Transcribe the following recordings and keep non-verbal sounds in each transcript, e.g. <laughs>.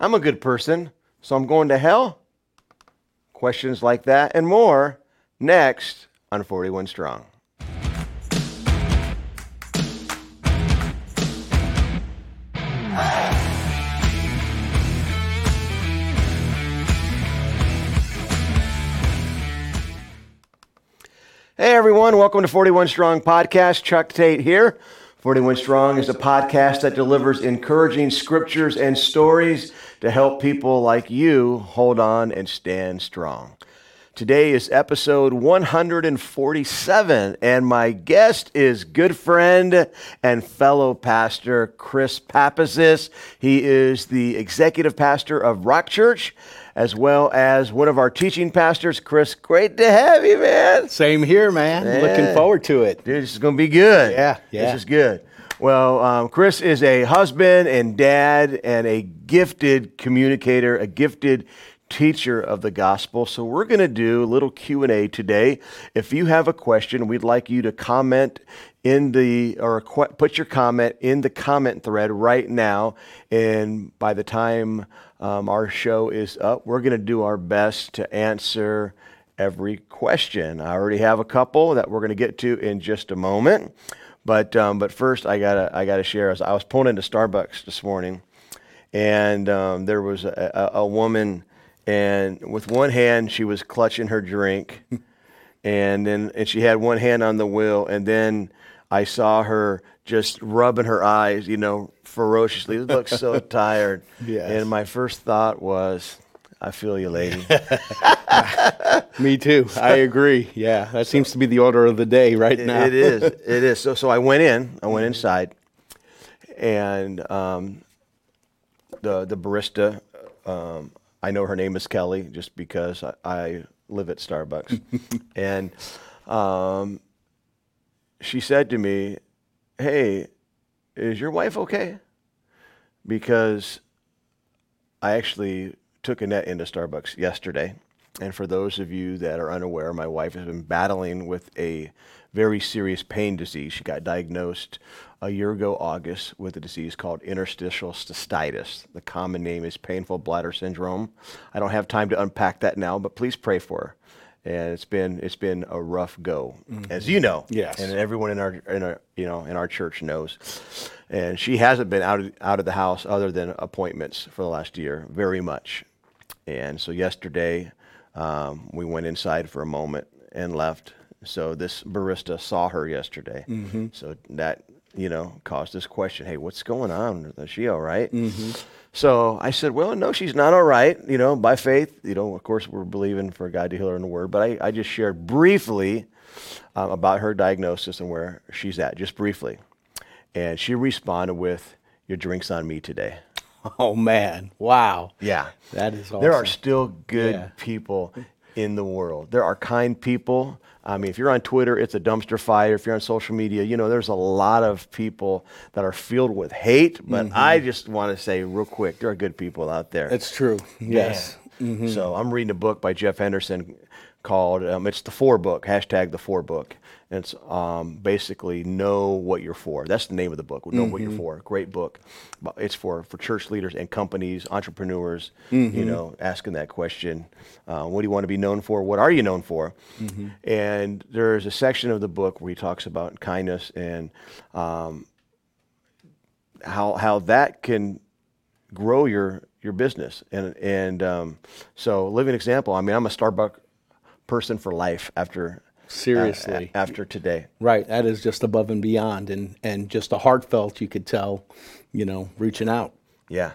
I'm a good person, so I'm going to hell? Questions like that and more next on 41 Strong. Hey everyone, welcome to 41 Strong Podcast. Chuck Tate here. 41 Strong is a podcast that delivers encouraging scriptures and stories to help people like you hold on and stand strong. Today is episode 147, and my guest is good friend and fellow pastor Chris Papasis. He is the executive pastor of Rock Church as well as one of our teaching pastors, Chris. Great to have you, man. Same here, man. Yeah. Looking forward to it. Dude, this is going to be good. Yeah, yeah. This is good. Well, um, Chris is a husband and dad and a gifted communicator, a gifted teacher of the gospel. So we're going to do a little Q&A today. If you have a question, we'd like you to comment in the or qu- put your comment in the comment thread right now and by the time um, our show is up, we're going to do our best to answer every question. I already have a couple that we're going to get to in just a moment. But um, but first, I gotta I gotta share. I was pulling into Starbucks this morning, and um, there was a, a, a, woman, and with one hand she was clutching her drink, <laughs> and then and she had one hand on the wheel, and then I saw her just rubbing her eyes, you know, ferociously. It looked so <laughs> tired. Yes. And my first thought was, I feel you, lady. <laughs> Me too. I agree. Yeah, that seems to be the order of the day right now. it is. <laughs> It is. So, so I went in. I went inside, and um, the the barista. Um, I know her name is Kelly just because I, I live at Starbucks, and um, she said to me, "Hey, is your wife okay?" Because I actually took Annette into Starbucks yesterday. And for those of you that are unaware, my wife has been battling with a very serious pain disease. She got diagnosed a year ago, August, with a disease called interstitial cystitis. The common name is painful bladder syndrome. I don't have time to unpack that now, but please pray for her. And it's been it's been a rough go, mm-hmm. as you know. Yes. And everyone in our in our you know in our church knows. And she hasn't been out of, out of the house other than appointments for the last year, very much. And so yesterday, um, we went inside for a moment and left. So this barista saw her yesterday. Mm-hmm. So that, you know, caused this question hey, what's going on? Is she all right? mm-hmm. So I said, well, no, she's not all right. You know, by faith, you know, of course, we're believing for God to heal her in the word. But I, I just shared briefly um, about her diagnosis and where she's at, just briefly. And she responded with, Your drink's on me today. Oh, man. Wow. Yeah. That is awesome. There are still good Yeah. people in the world. There are kind people. I mean, if you're on Twitter, it's a dumpster fire. If you're on social media, you know, there's a lot of people that are filled with hate. But Mm-hmm. I just want to say, real quick, there are good people out there. It's true. Yes. Mm-hmm. So I'm reading a book by Jeff Henderson called um, it's the four book hashtag the four book. And it's um, basically know what you're for. That's the name of the book. Know what you're Mm-hmm. for. Great book. It's for for church leaders and companies, entrepreneurs. Mm-hmm. You know, asking that question: uh, What do you want to be known for? What are you known for? Mm-hmm. And there's a section of the book where he talks about kindness and um, how how that can grow your your business and and um, so living example i mean i'm a starbucks person for life after Seriously. a- after today Right. That is just above and beyond and, and just a heartfelt, you could tell, you know, reaching out. yeah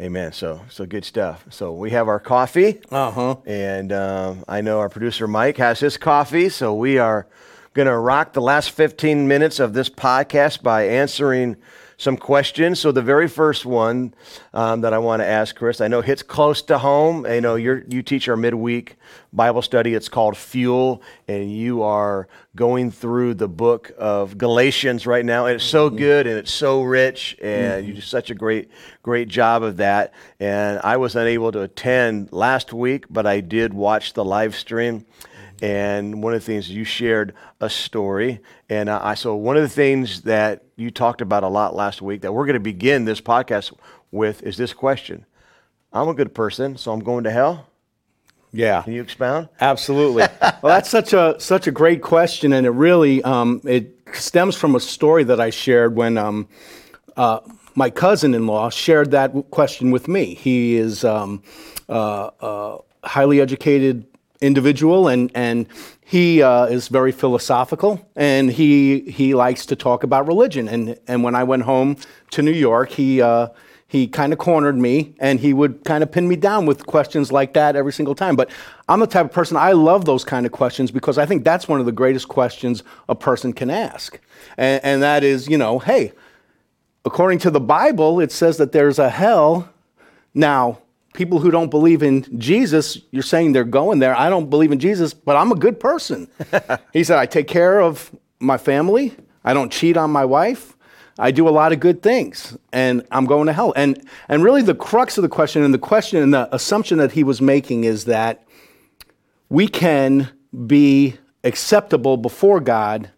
amen so so good stuff so we have our coffee Uh huh. and um, i know our producer mike has his coffee so we are going to rock the last 15 minutes of this podcast by answering some questions. So the very first one um, that I want to ask Chris, I know hits close to home. I know you you teach our midweek Bible study. It's called Fuel, and you are going through the book of Galatians right now. And it's so good and it's so rich, and you do such a great great job of that. And I was unable to attend last week, but I did watch the live stream. And one of the things you shared a story, and I so one of the things that you talked about a lot last week that we're going to begin this podcast with is this question: I'm a good person, so I'm going to hell. Yeah. Can you expound? Absolutely. <laughs> well, that's such a such a great question, and it really um, it stems from a story that I shared when um, uh, my cousin-in-law shared that question with me. He is um, uh, a highly educated individual, and and he uh, is very philosophical, and he he likes to talk about religion. And and when I went home to New York, he uh, he kind of cornered me and he would kind of pin me down with questions like that every single time. But I'm the type of person, I love those kind of questions because I think that's one of the greatest questions a person can ask. And, and that is, you know, hey, according to the Bible, it says that there's a hell. Now, people who don't believe in Jesus, you're saying they're going there. I don't believe in Jesus, but I'm a good person. <laughs> he said, I take care of my family, I don't cheat on my wife. I do a lot of good things and I'm going to hell. And, and really, the crux of the question and the question and the assumption that he was making is that we can be acceptable before God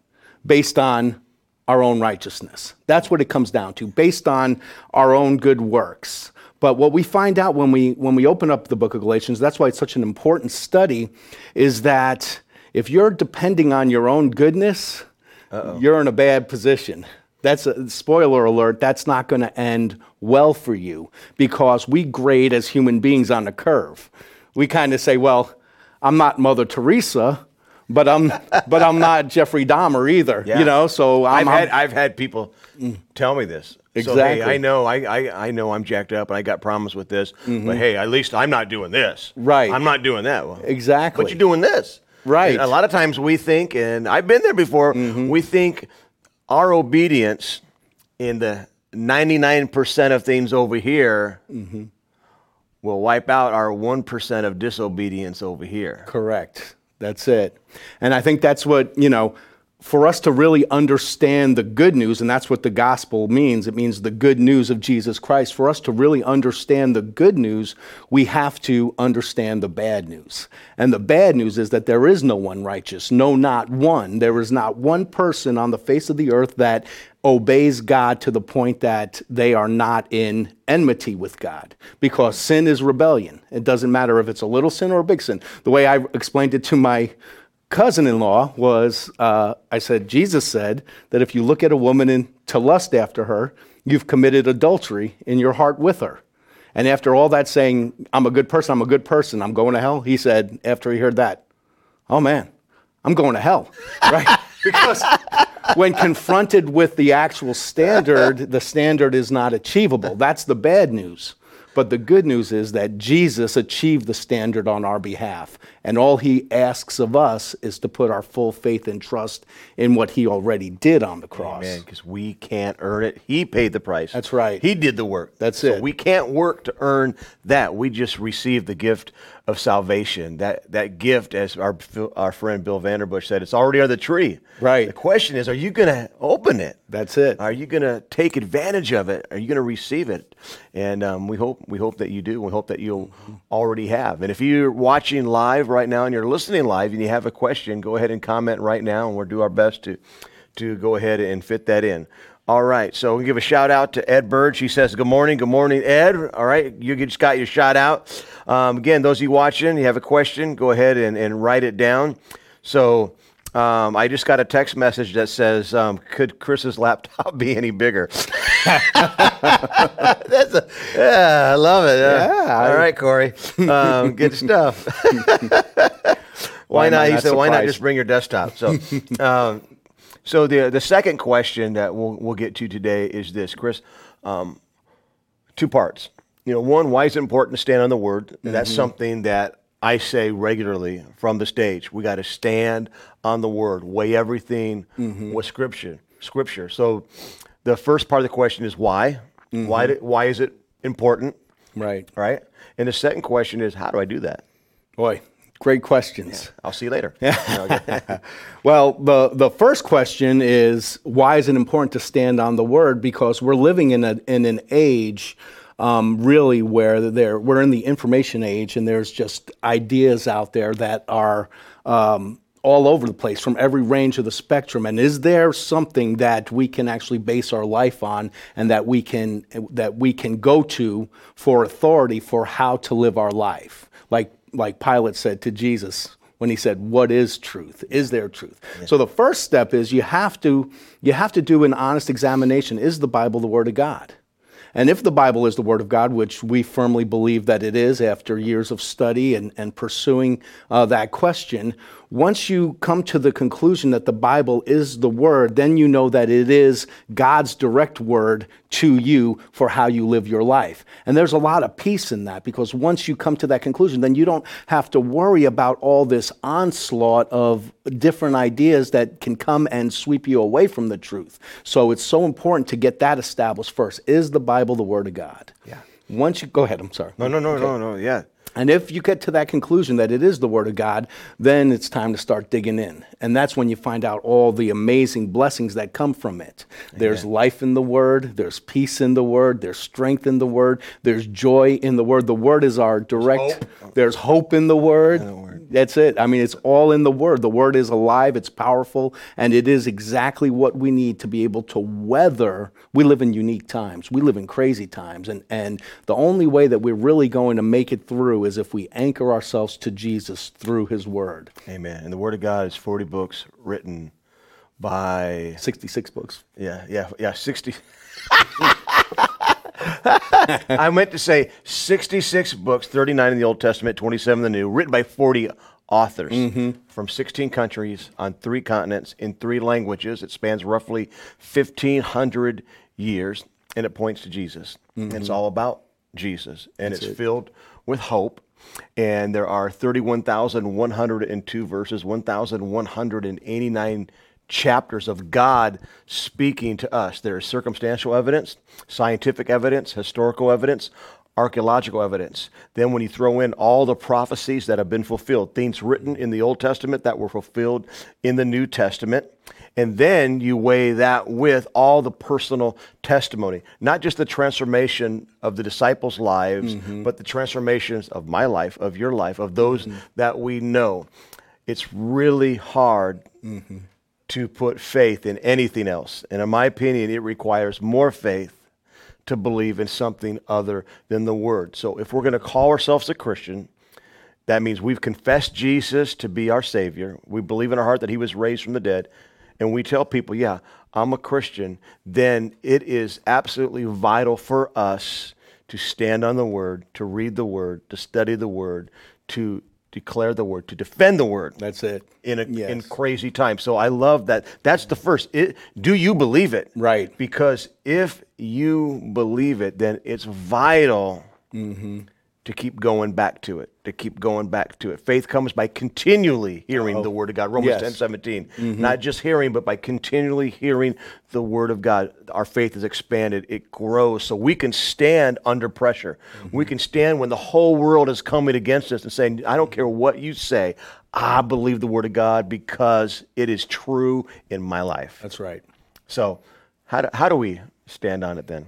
based on our own righteousness. That's what it comes down to, based on our own good works. But what we find out when we, when we open up the book of Galatians, that's why it's such an important study, is that if you're depending on your own goodness, Uh-oh. you're in a bad position. That's a spoiler alert, that's not going to end well for you because we grade as human beings on a curve. We kind of say, well, I'm not Mother Teresa, but I'm but I'm not Jeffrey Dahmer either. Yeah. You know, so i have had I've had people tell me this. Exactly. So, hey, I know I, I, I know I'm jacked up and I got problems with this, mm-hmm. but hey, at least I'm not doing this. Right. I'm not doing that. Well, exactly. But you're doing this. Right. And a lot of times we think, and I've been there before. Mm-hmm. We think our obedience in the 99% of things over here mm-hmm. will wipe out our 1% of disobedience over here. Correct. That's it. And I think that's what, you know, for us to really understand the good news, and that's what the gospel means it means the good news of Jesus Christ. For us to really understand the good news, we have to understand the bad news. And the bad news is that there is no one righteous, no, not one. There is not one person on the face of the earth that obeys God to the point that they are not in enmity with God because sin is rebellion. It doesn't matter if it's a little sin or a big sin. The way I explained it to my cousin in law was uh, I said, Jesus said that if you look at a woman and to lust after her, you've committed adultery in your heart with her. And after all that saying, I'm a good person, I'm a good person, I'm going to hell, he said, after he heard that, oh man, I'm going to hell, <laughs> right? because when confronted with the actual standard, the standard is not achievable. That's the bad news. But the good news is that Jesus achieved the standard on our behalf. And all he asks of us is to put our full faith and trust in what he already did on the cross. Amen. Because we can't earn it. He paid the price. That's right. He did the work. That's so it. We can't work to earn that. We just receive the gift of salvation. That that gift, as our our friend Bill Vanderbush said, it's already on the tree. Right. The question is, are you going to open it? That's it. Are you going to take advantage of it? Are you going to receive it? And um, we hope we hope that you do. We hope that you'll already have. And if you're watching live right now and you're listening live and you have a question, go ahead and comment right now, and we'll do our best to to go ahead and fit that in. All right, so we give a shout out to Ed Bird. She says, Good morning, good morning, Ed. All right, you just got your shout out. Um, again, those of you watching, you have a question, go ahead and, and write it down. So um, I just got a text message that says, um, Could Chris's laptop <laughs> be any bigger? <laughs> That's a, yeah, I love it. Yeah. All right, Corey. <laughs> Um, good stuff. why, why not? He said, surprised? Why not just bring your desktop? So, um, so the the second question that we'll we'll get to today is this, Chris. Um, two parts. You know, one, why is it important to stand on the word? Mm-hmm. That's something that I say regularly from the stage. We got to stand on the word, weigh everything mm-hmm. with scripture. Scripture. So, the first part of the question is why. Mm-hmm. Why? Do, why is it important? Right. Right. And the second question is how do I do that? Boy, Great questions. Yeah, I'll see you later. <laughs> well, the, the first question is why is it important to stand on the word? Because we're living in, a, in an age um, really where there, we're in the information age and there's just ideas out there that are um, all over the place from every range of the spectrum. And is there something that we can actually base our life on and that we can that we can go to for authority for how to live our life? Like like Pilate said to Jesus when he said what is truth? Is there truth? Yeah. so the first step is you have to you have to do an honest examination. Is the bible the word of god and if the Bible is the Word of God, which we firmly believe that it is after years of study and, and pursuing uh, that question, once you come to the conclusion that the Bible is the Word, then you know that it is God's direct word to you for how you live your life. And there's a lot of peace in that because once you come to that conclusion, then you don't have to worry about all this onslaught of different ideas that can come and sweep you away from the truth. So it's so important to get that established first. Is the Bible the Word of God? Yeah. Once you go ahead, I'm sorry. No, no, no, okay. no, no, yeah. And if you get to that conclusion that it is the Word of God, then it's time to start digging in. And that's when you find out all the amazing blessings that come from it. There's life in the Word, there's peace in the Word, there's strength in the Word, there's joy in the Word. The Word is our direct, hope. there's hope in the Word. In the word. That's it. I mean, it's all in the Word. The Word is alive, it's powerful, and it is exactly what we need to be able to weather. We live in unique times, we live in crazy times. And, and the only way that we're really going to make it through is if we anchor ourselves to Jesus through His Word. Amen. And the Word of God is 40 books written by 66 books. Yeah, yeah, yeah, 60. <laughs> I meant to say 66 books, 39 in the Old Testament, 27 in the New, written by 40 authors mm-hmm. from 16 countries on three continents in three languages. It spans roughly 1,500 years, and it points to Jesus. Mm-hmm. It's all about Jesus, and That's it's it. filled with hope. And there are 31,102 verses, 1,189 chapters of God speaking to us. There is circumstantial evidence, scientific evidence, historical evidence, archaeological evidence. Then, when you throw in all the prophecies that have been fulfilled, things written in the Old Testament that were fulfilled in the New Testament, and then you weigh that with all the personal testimony, not just the transformation of the disciples' lives, mm-hmm. but the transformations of my life, of your life, of those mm-hmm. that we know. It's really hard mm-hmm to put faith in anything else. And in my opinion, it requires more faith to believe in something other than the Word. So if we're going to call ourselves a Christian, that means we've confessed Jesus to be our Savior. We believe in our heart that He was raised from the dead. And we tell people, yeah, I'm a Christian. Then it is absolutely vital for us to stand on the Word, to read the Word, to study the Word, to declare the word, to defend the word. That's it. In a yes. in crazy times. So I love that. That's the first. It, do you believe it? Right. Because if you believe it, then it's vital mm-hmm to keep going back to it, to keep going back to it. Faith comes by continually hearing oh, the Word of God. Romans yes. 10 17. Mm-hmm. Not just hearing, but by continually hearing the Word of God. Our faith is expanded, it grows, so we can stand under pressure. Mm-hmm. We can stand when the whole world is coming against us and saying, I don't care what you say, I believe the Word of God because it is true in my life. That's right. So, how do, how do we stand on it then?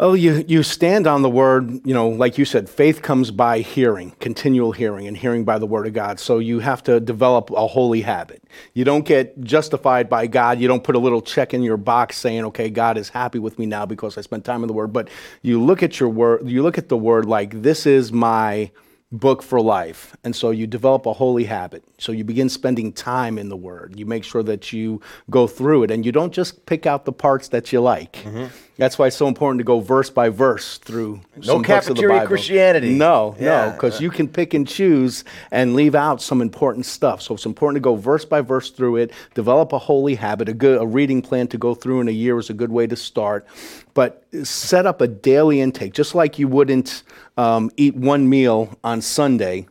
Well, you, you stand on the word, you know, like you said, faith comes by hearing, continual hearing, and hearing by the word of God. So you have to develop a holy habit. You don't get justified by God. You don't put a little check in your box saying, okay, God is happy with me now because I spent time in the word. But you look at your word, you look at the word like, this is my book for life. And so you develop a holy habit. So you begin spending time in the Word. You make sure that you go through it and you don't just pick out the parts that you like. Mm-hmm. That's why it's so important to go verse by verse through no cafeteria Christianity. No, yeah. no, because you can pick and choose and leave out some important stuff. So it's important to go verse by verse through it, develop a holy habit. A good a reading plan to go through in a year is a good way to start. But set up a daily intake, just like you wouldn't um, eat one meal on Sunday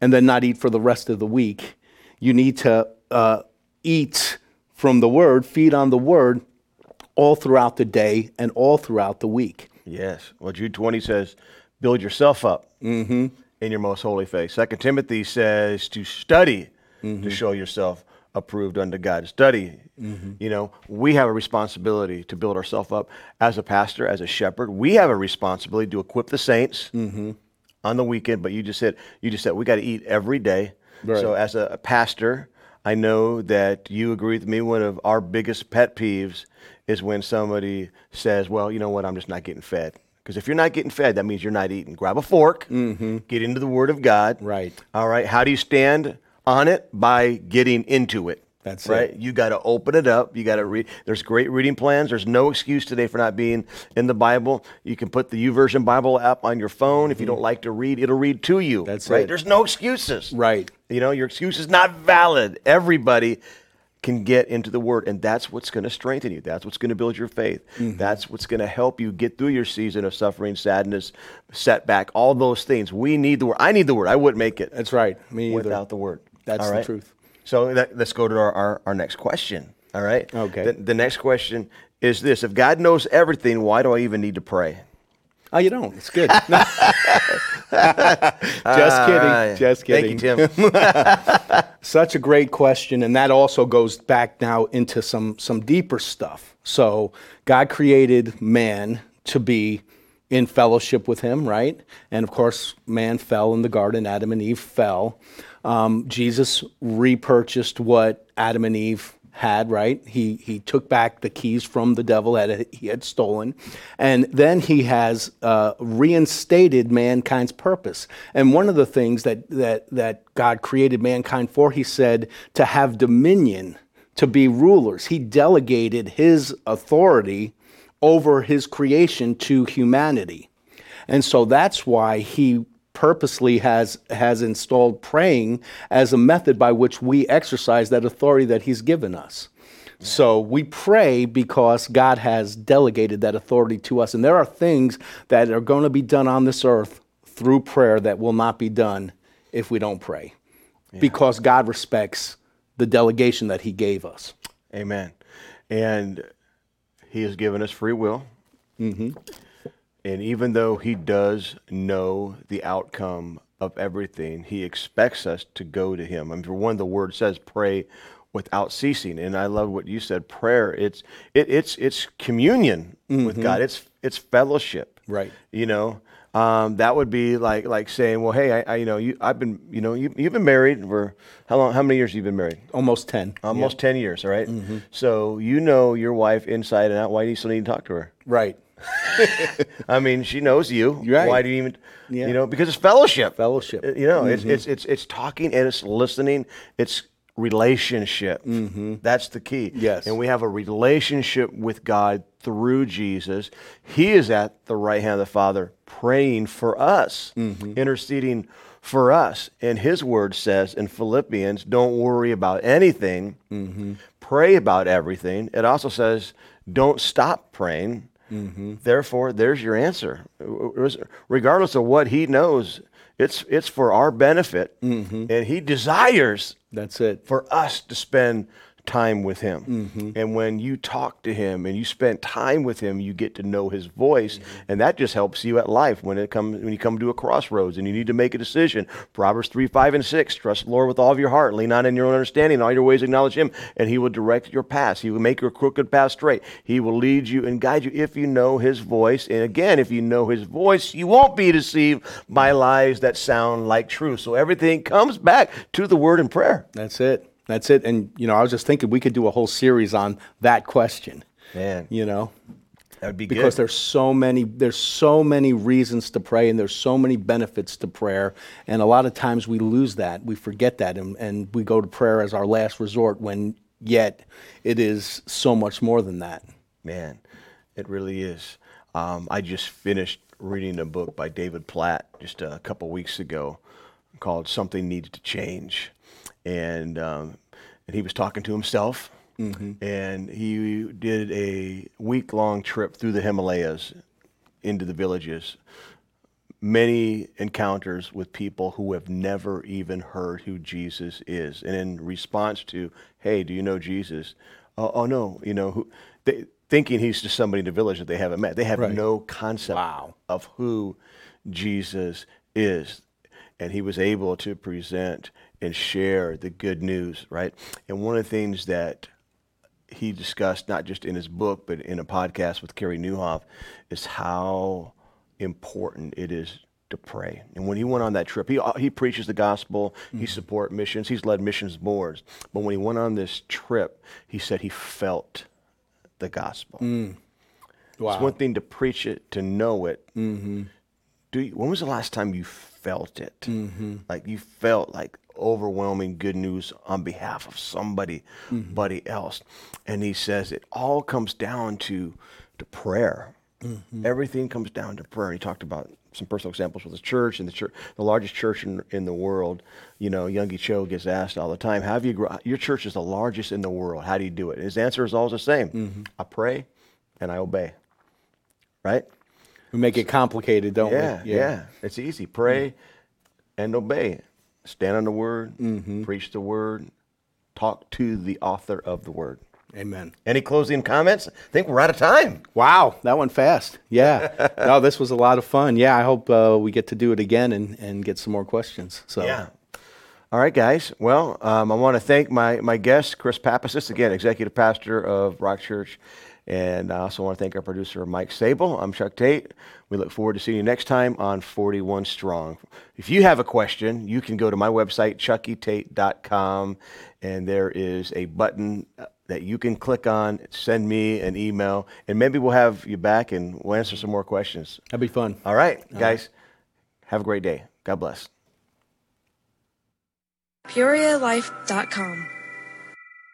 and then not eat for the rest of the week. You need to uh, eat from the Word, feed on the Word all throughout the day and all throughout the week. Yes. Well, Jude 20 says, build yourself up mm-hmm. in your most holy faith. Second Timothy says to study mm-hmm. to show yourself approved unto God. Study. Mm-hmm. You know, we have a responsibility to build ourselves up as a pastor, as a shepherd. We have a responsibility to equip the saints mm-hmm. on the weekend. But you just said you just said we got to eat every day. Right. So as a, pastor, I know that you agree with me. One of our biggest pet peeves is when somebody says, Well, you know what? I'm just not getting fed. Because if you're not getting fed, that means you're not eating. Grab a fork, get into the Word of God. Right. All right. How do you stand on it? By getting into it. That's right. it. You got to open it up. You got to read. There's great reading plans. There's no excuse today for not being in the Bible. You can put the YouVersion Bible app on your phone. If you don't like to read, it'll read to you. Mm-hmm. That's right. it. There's no excuses. Right. You know, your excuse is not valid. Everybody can get into the Word, and that's what's going to strengthen you. That's what's going to build your faith. Mm-hmm. That's what's going to help you get through your season of suffering, sadness, setback, all those things. We need the Word. I need the Word. I wouldn't make it That's right. Me either. without the Word. That's All the truth. So that, let's go to our, our, our next question. All right. Okay. The, the next question is this: If God knows everything, why do I even need to pray? Oh, you don't. It's good. <laughs> <laughs> Just kidding. right. Just kidding. Thank you, Tim. <laughs> Such a great question, and that also goes back now into some some deeper stuff. So God created man to be in fellowship with Him, right? And of course, man fell in the garden. Adam and Eve fell. Um, Jesus repurchased what Adam and Eve had, right? He he took back the keys from the devil that he had stolen, and then he has uh, reinstated mankind's purpose. And one of the things that that that God created mankind for, he said, to have dominion, to be rulers. He delegated his authority over his creation to humanity. And so that's why he purposely has has installed praying as a method by which we exercise that authority that he's given us. So we pray because God has delegated that authority to us and there are things that are going to be done on this earth through prayer that will not be done if we don't pray. Because God respects the delegation that he gave us. Amen. And He has given us free will. Mm-hmm. And even though He does know the outcome of everything, He expects us to go to Him. I mean, for one, the Word says, "Pray without ceasing." And I love what you said. Prayer, it's it, it's it's communion with God. It's it's fellowship. Mm-hmm. Right. You know. Um, that would be like like saying, well, hey, I, I you know you I've been you know you you've been married for how long? How many years have you been married? Almost 10. Almost 10 years, all right? Mm-hmm. So you know your wife inside and out. Why do you still need to talk to her? Right. <laughs> I mean, she knows you. Right. Why do you even, Yeah. you know, because it's fellowship. Fellowship. Mm-hmm. Uh, You know, it's, it's, it's, it's talking and it's listening. It's relationship. That's the key. Mm-hmm. Yes. And we have a relationship with God through Jesus. He is at the right hand of the Father praying for us, Mm-hmm. interceding for us. And his word says in Philippians, don't worry about anything, Mm-hmm. pray about everything. It also says, don't stop praying. Mm-hmm. Therefore, there's your answer. Regardless of what he knows, it's, it's for our benefit. Mm-hmm. And he desires That's it. for us to spend time with him. Mm-hmm. And when you talk to him and you spend time with him, you get to know his voice, Mm-hmm. and that just helps you at life when it comes when you come to a crossroads and you need to make a decision. Proverbs 3, 5, and 6. Trust the Lord with all of your heart. Lean not in your own understanding. In all your ways acknowledge him, and he will direct your paths. He will make your crooked path straight. He will lead you and guide you if you know his voice. And again, if you know his voice, you won't be deceived by lies that sound like truth. So everything comes back to the word and prayer. That's it. That's it. And, you know, I was just thinking we could do a whole series on that question, Man, you know, that would be good. because good. there's so many, there's so many reasons to pray and there's so many benefits to prayer. And a lot of times we lose that. We forget that. And, and we go to prayer as our last resort when yet it is so much more than that. Man, it really is. Um, I just finished reading a book by David Platt just a couple weeks ago called Something Needs to Change. And, um, and he was talking to himself. And he did a week long trip through the Himalayas into the villages. Many encounters with people who have never even heard who Jesus is. And in response to, hey, do you know Jesus? Oh, oh no, you know, who, they, thinking he's just somebody in the village that they haven't met. They have Right. no concept Wow. of who Jesus is. And he was able to present and share the good news, right? And one of the things that he discussed, not just in his book, but in a podcast with Carey Nieuwhof, is how important it is to pray. And when he went on that trip, he, he preaches the gospel, he mm-hmm. support missions, he's led missions boards. But when he went on this trip, he said he felt the gospel. Mm. It's one thing to preach it, to know it. Mm-hmm. Do you, when was the last time you felt it? Mm-hmm. Like you felt like overwhelming good news on behalf of somebody, mm-hmm. buddy else. And he says it all comes down to to prayer. Mm-hmm. Everything comes down to prayer. He talked about some personal examples with the church and the church, the largest church in, in the world. You know, Yonggi Cho gets asked all the time, "How have you? Grow? Your church is the largest in the world. How do you do it?" And his answer is always the same: I pray and I obey. Right? We make it complicated, don't Yeah, we? yeah, yeah. It's easy. Pray and obey. Stand on the word, Mm-hmm. preach the word, talk to the author of the word. Amen. Any closing comments? I think we're out of time. Wow, that went fast. Yeah. <laughs> no, this was a lot of fun. Yeah, I hope uh, we get to do it again and, and get some more questions. So Yeah. All right, guys. Well, um, I want to thank my, my guest, Chris Papasis, again, executive pastor of Rock Church. And I also want to thank our producer, Mike Sable. I'm Chuck Tate. We look forward to seeing you next time on 41 Strong. If you have a question, you can go to my website, chuckytate.com, and there is a button uh, that you can click on, send me an email, and maybe we'll have you back and we'll answer some more questions. that'd be fun. All right, guys. Have a great day. God bless. PeoriaLife.com.